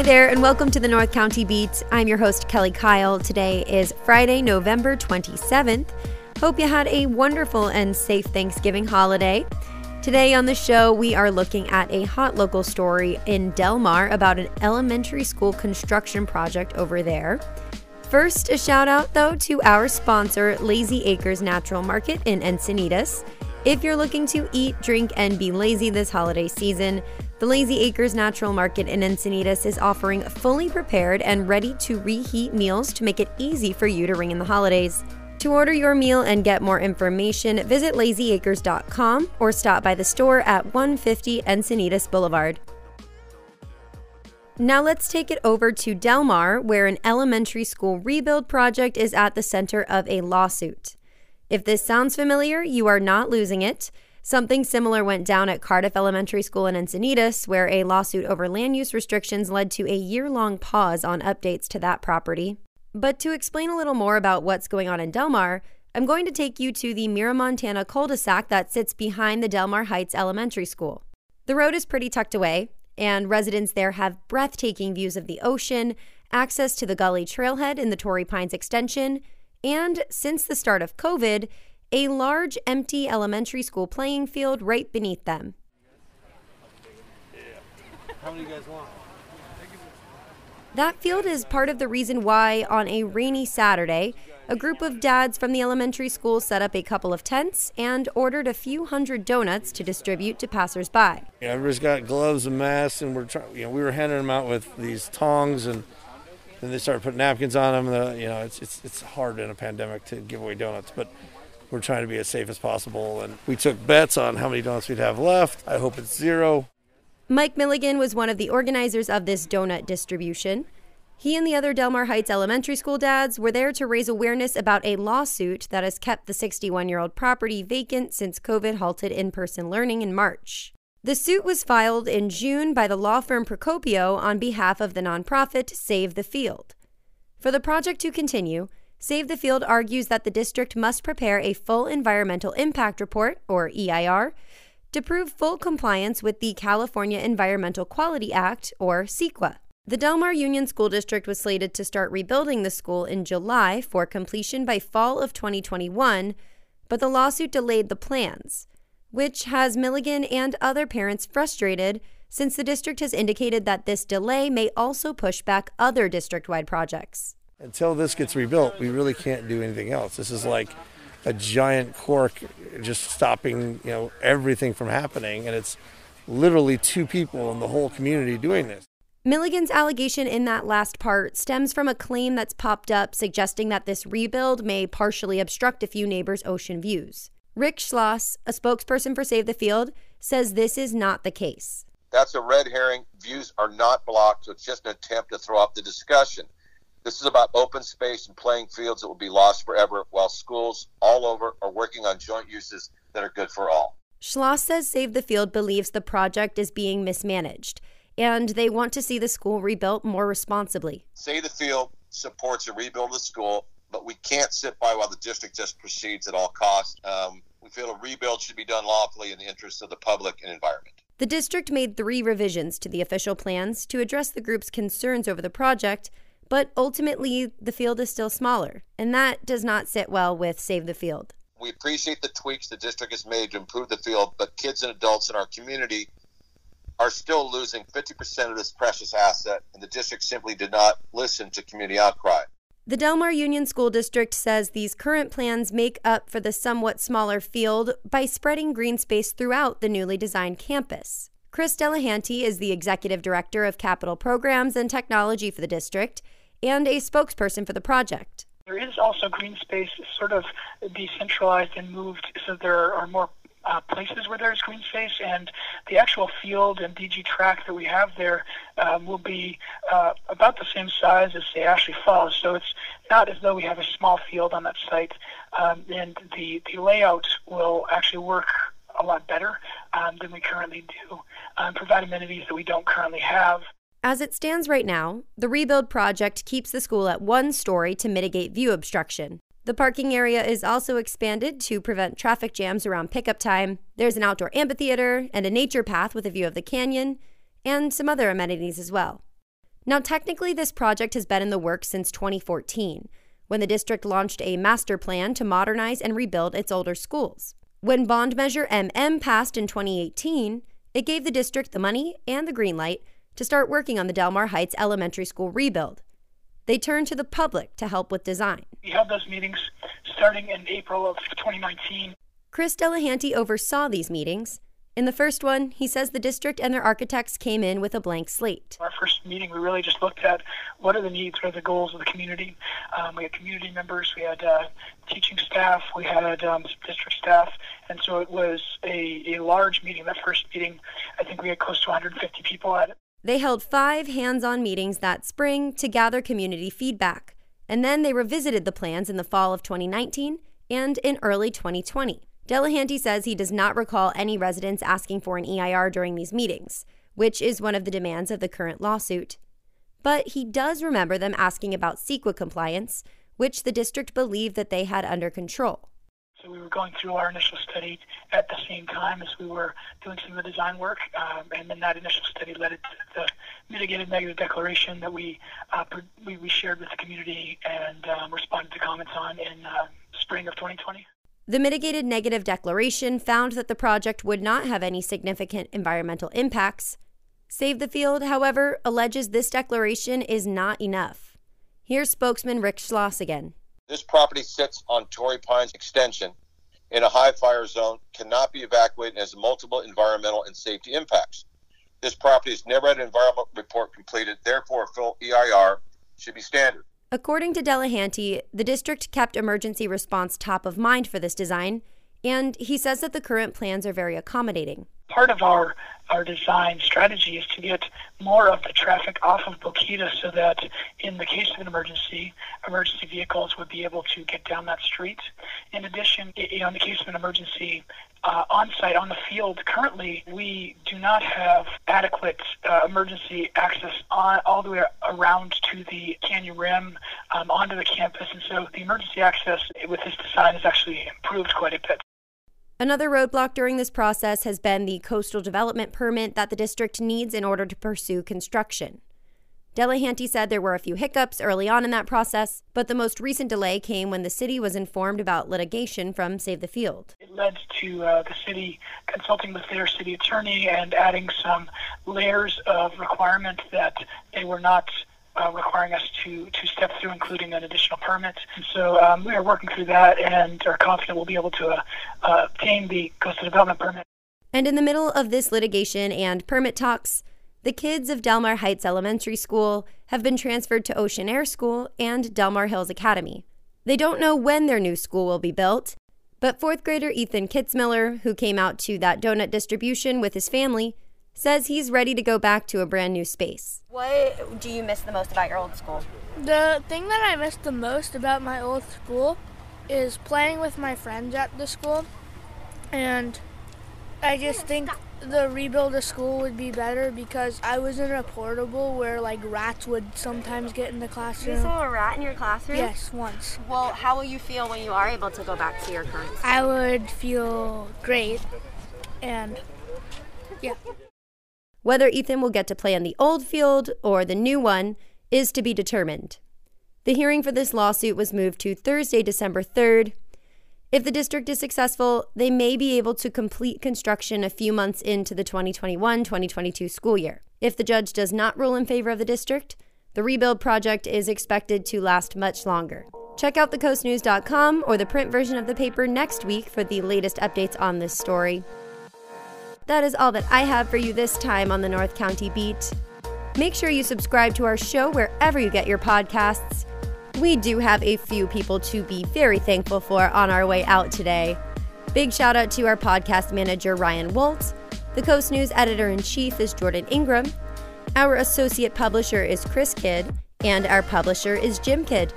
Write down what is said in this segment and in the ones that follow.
Hi there, and welcome to the North County Beat. I'm your host, Kelli Kyle. Today is Friday, November 27th. Hope you had a wonderful and safe Thanksgiving holiday. Today on the show, we are looking at a hot local story in Del Mar about an elementary school construction project over there. First, a shout out though to our sponsor, Lazy Acres Natural Market in Encinitas. If you're looking to eat, drink, and be lazy this holiday season, the Lazy Acres Natural Market in Encinitas is offering fully prepared and ready to reheat meals to make it easy for you to ring in the holidays. To order your meal and get more information, visit lazyacres.com or stop by the store at 150 Encinitas Boulevard. Now let's take it over to Del Mar, where an elementary school rebuild project is at the center of a lawsuit. If this sounds familiar, you are not losing it. Something similar went down at Cardiff Elementary School in Encinitas, where a lawsuit over land use restrictions led to a year long pause on updates to that property. But to explain a little more about what's going on in Del Mar, I'm going to take you to the Miramontana cul de sac that sits behind the Del Mar Heights Elementary School. The road is pretty tucked away, and residents there have breathtaking views of the ocean, access to the Gully Trailhead in the Torrey Pines Extension, and since the start of COVID, a large empty elementary school playing field right beneath them. How many you guys want? That field is part of the reason why, on a rainy Saturday, a group of dads from the elementary school set up a couple of tents and ordered a few hundred donuts to distribute to passersby. Yeah, everybody's got gloves and masks, and we're trying. You know, we were handing them out with these tongs, and then they started putting napkins on them. The, you know, it's it's it's hard in a pandemic to give away donuts, but we're trying to be as safe as possible. And we took bets on how many donuts we'd have left. I hope it's zero. Mike Milligan was one of the organizers of this donut distribution. He and the other Del Mar Heights elementary school dads were there to raise awareness about a lawsuit that has kept the 61 year old property vacant since COVID halted in person learning in March. The suit was filed in June by the law firm Procopio on behalf of the nonprofit Save the Field. For the project to continue, Save the Field argues that the district must prepare a full environmental impact report, or EIR, to prove full compliance with the California Environmental Quality Act, or CEQA. The Del Mar Union School District was slated to start rebuilding the school in July for completion by fall of 2021, but the lawsuit delayed the plans, which has Milligan and other parents frustrated since the district has indicated that this delay may also push back other district wide projects until this gets rebuilt, we really can't do anything else. This is like a giant cork just stopping, you know, everything from happening and it's literally two people in the whole community doing this. Milligan's allegation in that last part stems from a claim that's popped up suggesting that this rebuild may partially obstruct a few neighbors' ocean views. Rick Schloss, a spokesperson for Save the Field, says this is not the case. That's a red herring. Views are not blocked, so it's just an attempt to throw off the discussion. This is about open space and playing fields that will be lost forever while schools all over are working on joint uses that are good for all. Schloss says Save the Field believes the project is being mismanaged and they want to see the school rebuilt more responsibly. Save the Field supports a rebuild of the school, but we can't sit by while the district just proceeds at all costs. Um, we feel a rebuild should be done lawfully in the interest of the public and environment. The district made three revisions to the official plans to address the group's concerns over the project but ultimately, the field is still smaller, and that does not sit well with Save the Field. We appreciate the tweaks the district has made to improve the field, but kids and adults in our community are still losing 50% of this precious asset, and the district simply did not listen to community outcry. The Del Mar Union School District says these current plans make up for the somewhat smaller field by spreading green space throughout the newly designed campus. Chris Delahanty is the executive director of capital programs and technology for the district and a spokesperson for the project. There is also green space sort of decentralized and moved so there are more uh, places where there's green space, and the actual field and DG track that we have there um, will be uh, about the same size as say Ashley Falls. So it's not as though we have a small field on that site, um, and the the layout will actually work a lot better um, than we currently do, um, provide amenities that we don't currently have. As it stands right now, the rebuild project keeps the school at one story to mitigate view obstruction. The parking area is also expanded to prevent traffic jams around pickup time. There's an outdoor amphitheater and a nature path with a view of the canyon, and some other amenities as well. Now, technically, this project has been in the works since 2014, when the district launched a master plan to modernize and rebuild its older schools. When bond measure MM passed in 2018, it gave the district the money and the green light to start working on the Del Mar Heights Elementary School rebuild. They turned to the public to help with design. We held those meetings starting in April of 2019. Chris Delahanty oversaw these meetings. In the first one, he says the district and their architects came in with a blank slate. Our first meeting, we really just looked at what are the needs, what are the goals of the community. Um, we had community members, we had uh, teaching staff, we had um, district staff, and so it was a, a large meeting. That first meeting, I think we had close to 150 people at it. They held five hands on meetings that spring to gather community feedback, and then they revisited the plans in the fall of 2019 and in early 2020. Delahanty says he does not recall any residents asking for an EIR during these meetings, which is one of the demands of the current lawsuit. But he does remember them asking about CEQA compliance, which the district believed that they had under control. So we were going through our initial study at the same time as we were doing some of the design work, um, and then that initial study led to the mitigated negative declaration that we uh, we, we, shared with the community and um, responded to comments on in uh, spring of 2020. The mitigated negative declaration found that the project would not have any significant environmental impacts. Save the Field, however, alleges this declaration is not enough. Here's spokesman Rick Schloss again. This property sits on Torrey Pines Extension in a high fire zone, cannot be evacuated, and has multiple environmental and safety impacts. This property has never had an environmental report completed, therefore, a full EIR should be standard. According to Delahanty, the district kept emergency response top of mind for this design, and he says that the current plans are very accommodating. Part of our, our design strategy is to get more of the traffic off of Boquita so that in the case of an emergency, emergency vehicles would be able to get down that street. In addition, in the case of an emergency, uh, on site on the field currently we do not have adequate uh, emergency access on, all the way around to the canyon rim um, onto the campus and so the emergency access with this design has actually improved quite a bit Another roadblock during this process has been the coastal development permit that the district needs in order to pursue construction. Delahanty said there were a few hiccups early on in that process, but the most recent delay came when the city was informed about litigation from Save the Field. It led to uh, the city consulting with their city attorney and adding some layers of requirement that they were not uh, requiring us to, to step through, including an additional permit. And so um, we are working through that and are confident we'll be able to uh, uh, obtain the coastal development permit. And in the middle of this litigation and permit talks, the kids of Del Mar Heights Elementary School have been transferred to Ocean Air School and Del Mar Hills Academy. They don't know when their new school will be built, but fourth grader Ethan Kitzmiller, who came out to that donut distribution with his family, says he's ready to go back to a brand new space. What do you miss the most about your old school? The thing that I miss the most about my old school is playing with my friends at the school. And I just think the rebuild of school would be better because I was in a portable where like rats would sometimes get in the classroom. You saw a rat in your classroom? Yes, once. Well, how will you feel when you are able to go back to your current school? I would feel great and yeah. Whether Ethan will get to play on the old field or the new one is to be determined. The hearing for this lawsuit was moved to Thursday, December 3rd. If the district is successful, they may be able to complete construction a few months into the 2021 2022 school year. If the judge does not rule in favor of the district, the rebuild project is expected to last much longer. Check out thecoastnews.com or the print version of the paper next week for the latest updates on this story. That is all that I have for you this time on the North County Beat. Make sure you subscribe to our show wherever you get your podcasts we do have a few people to be very thankful for on our way out today. Big shout out to our podcast manager, Ryan Wolt. The Coast News editor in chief is Jordan Ingram. Our associate publisher is Chris Kidd, and our publisher is Jim Kidd.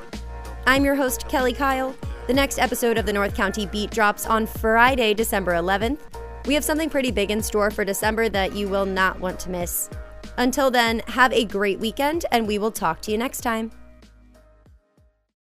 I'm your host, Kelli Kyle. The next episode of the North County Beat drops on Friday, December 11th. We have something pretty big in store for December that you will not want to miss. Until then, have a great weekend, and we will talk to you next time.